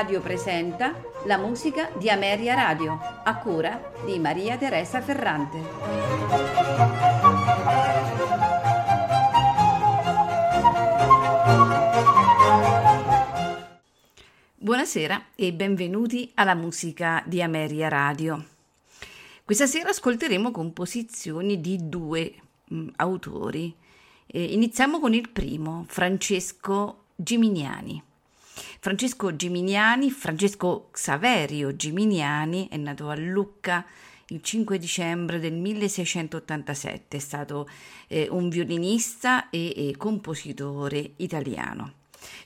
Radio presenta la musica di Ameria Radio, a cura di Maria Teresa Ferrante. Buonasera e benvenuti alla musica di Ameria Radio. Questa sera ascolteremo composizioni di due mh, mm, autori. Eh, iniziamo con il primo, Francesco Gimignani. Francesco Gimignani, Francesco Xaverio Gimignani, è nato a Lucca il 5 dicembre del 1687, è stato eh, un violinista e, e, compositore italiano.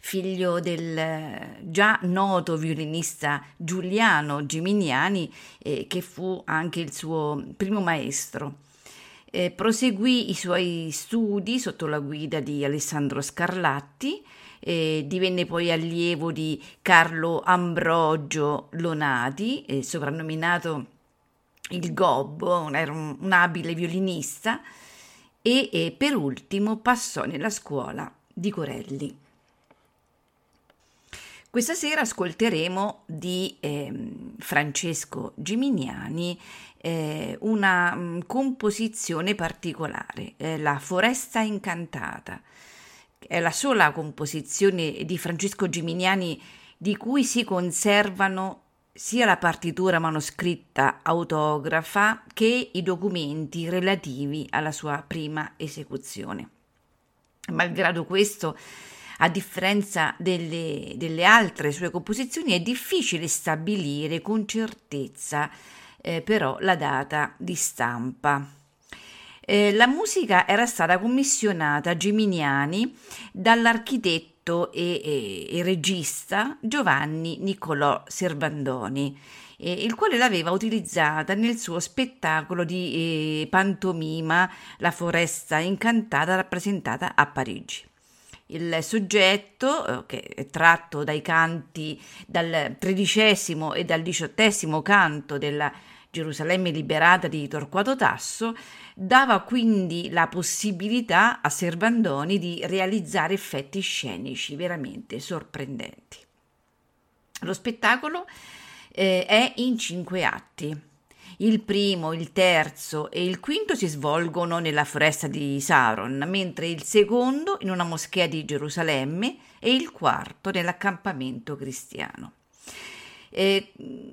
Figlio del eh, già noto violinista Giuliano Gimignani, eh, che fu anche il suo primo maestro. Eh, proseguì i suoi studi sotto la guida di Alessandro Scarlatti eh, divenne poi allievo di Carlo Ambrogio Lonati, eh, soprannominato il Gobbo, era un, un abile violinista, e, e per ultimo passò nella scuola di Corelli. Questa sera ascolteremo di eh, Francesco Gimignani eh, una mm, composizione particolare, eh, La foresta incantata, è la sola composizione di Francesco Gimignani di cui si conservano sia la partitura manoscritta autografa che i documenti relativi alla sua prima esecuzione. Malgrado questo, a differenza delle, delle altre sue composizioni, è difficile stabilire con certezza eh, però la data di stampa. Eh, la musica era stata commissionata a Geminiani dall'architetto e, e, e regista Giovanni Niccolò Servandoni, eh, il quale l'aveva utilizzata nel suo spettacolo di eh, pantomima La foresta incantata rappresentata a Parigi. Il soggetto, eh, che è tratto dai canti dal tredicesimo e dal diciottesimo canto della Gerusalemme liberata di Torquato Tasso, dava quindi la possibilità a Servandoni di realizzare effetti scenici veramente sorprendenti. Lo spettacolo eh, è in cinque atti. Il primo, il terzo e il quinto si svolgono nella foresta di Saron, mentre il secondo in una moschea di Gerusalemme e il quarto nell'accampamento cristiano. Eh,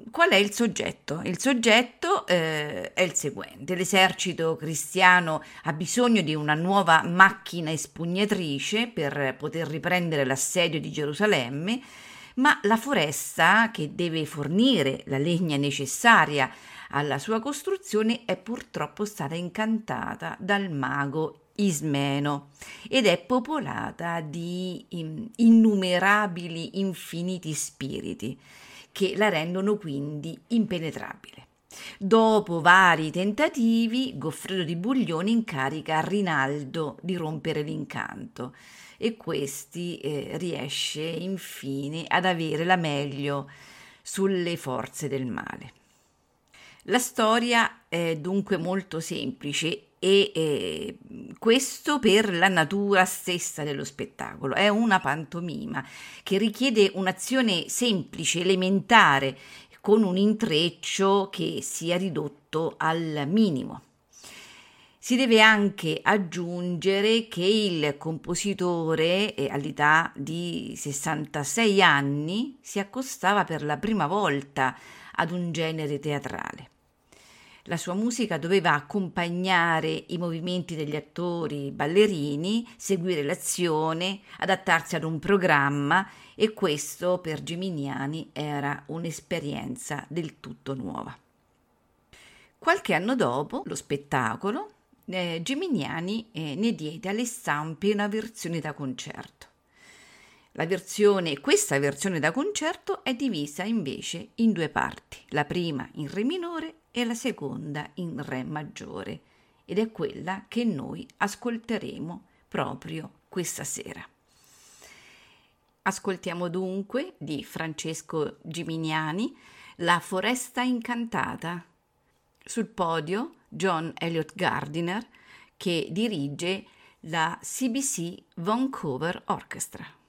qual è il soggetto? Il soggetto eh, è il seguente. L'esercito cristiano ha bisogno di una nuova macchina espugnatrice per poter riprendere l'assedio di Gerusalemme, ma la foresta che deve fornire la legna necessaria alla sua costruzione è purtroppo stata incantata dal mago Ismeno ed è popolata di innumerabili infiniti spiriti che la rendono quindi impenetrabile. Dopo vari tentativi, Goffredo di Buglione incarica Rinaldo di rompere l'incanto e questi eh, riesce infine ad avere la meglio sulle forze del male. La storia è dunque molto semplice e eh, questo per la natura stessa dello spettacolo. È una pantomima che richiede un'azione semplice, elementare, con un intreccio che sia ridotto al minimo. Si deve anche aggiungere che il compositore, eh, all'età di 66 anni, si accostava per la prima volta ad un genere teatrale. La sua musica doveva accompagnare i movimenti degli attori ballerini, seguire l'azione, adattarsi ad un programma e questo per Gimignani era un'esperienza del tutto nuova. Qualche anno dopo lo spettacolo, eh, Gimignani eh, ne diede alle stampe una versione da concerto. Versione, questa versione da concerto è divisa invece in due parti, la prima in Re minore e la seconda in Re maggiore, ed è quella che noi ascolteremo proprio questa sera. Ascoltiamo dunque di Francesco Gimignani La foresta incantata. Sul podio John Elliott Gardiner che dirige la CBC Vancouver Orchestra.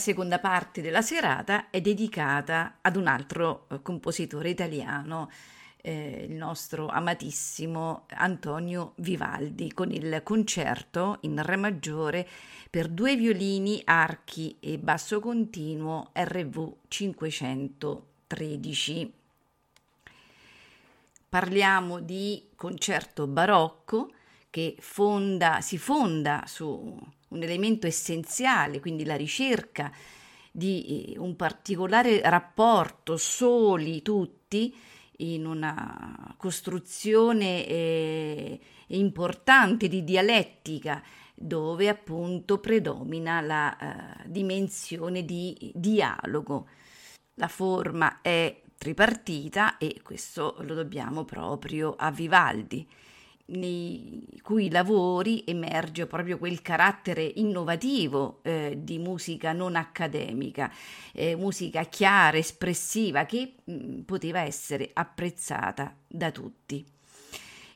Seconda parte della serata è dedicata ad un altro eh, compositore italiano, eh, il nostro amatissimo Antonio Vivaldi, con il concerto in Re maggiore per due violini, archi e basso continuo RV 513. Parliamo di concerto barocco che fonda, si fonda su un elemento essenziale, quindi la ricerca di eh, un particolare rapporto soli tutti in una costruzione eh, importante di dialettica dove appunto predomina la uh, dimensione di dialogo. La forma è tripartita e questo lo dobbiamo proprio a Vivaldi nei cui lavori emerge proprio quel carattere innovativo eh, di musica non accademica, eh, musica chiara, espressiva, che mh, mm, poteva essere apprezzata da tutti.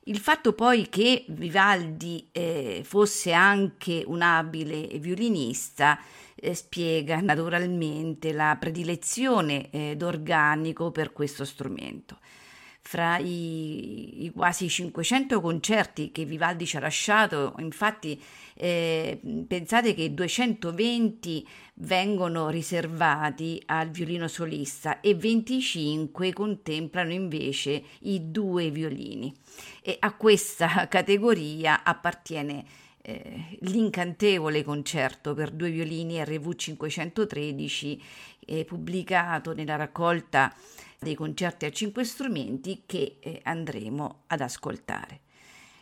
Il fatto poi che Vivaldi eh, fosse anche un abile violinista eh, spiega naturalmente la predilezione eh, d'organico per questo strumento fra i, i, quasi 500 concerti che Vivaldi ci ha lasciato, infatti eh, pensate che 220 vengono riservati al violino solista e 25 contemplano invece i due violini. E a questa categoria appartiene eh, l'incantevole concerto per due violini RV 513 eh, pubblicato nella raccolta dei concerti a cinque strumenti che eh, andremo ad ascoltare.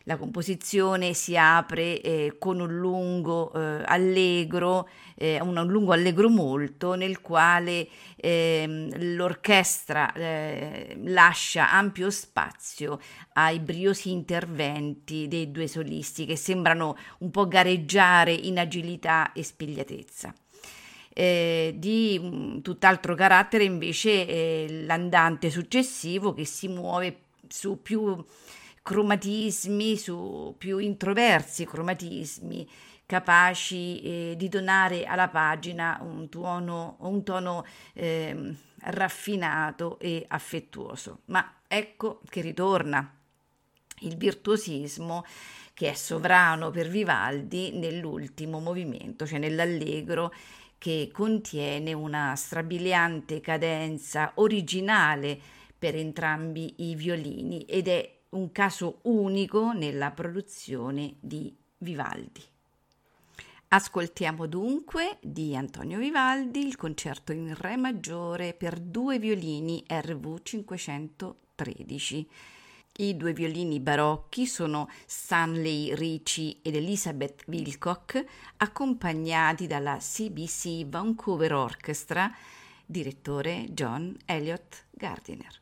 La composizione si apre eh, con un lungo eh, allegro, eh, un, un, lungo allegro molto, nel quale ehm, l'orchestra eh, lascia ampio spazio ai briosi interventi dei due solisti che sembrano un po' gareggiare in agilità e spigliatezza. Eh, di mh, tutt'altro carattere invece eh, l'andante successivo che si muove su più cromatismi, su più introversi cromatismi capaci eh, di donare alla pagina un tono, un tono eh, raffinato e affettuoso. Ma ecco che ritorna il virtuosismo che è sovrano per Vivaldi nell'ultimo movimento, cioè nell'allegro che contiene una strabiliante cadenza originale per entrambi i violini ed è un caso unico nella produzione di Vivaldi. Ascoltiamo dunque di Antonio Vivaldi il concerto in Re maggiore per due violini RV 513 i due violini barocchi sono Stanley Ricci ed Elizabeth Wilcock, accompagnati dalla CBC Vancouver Orchestra, direttore John Elliott Gardiner.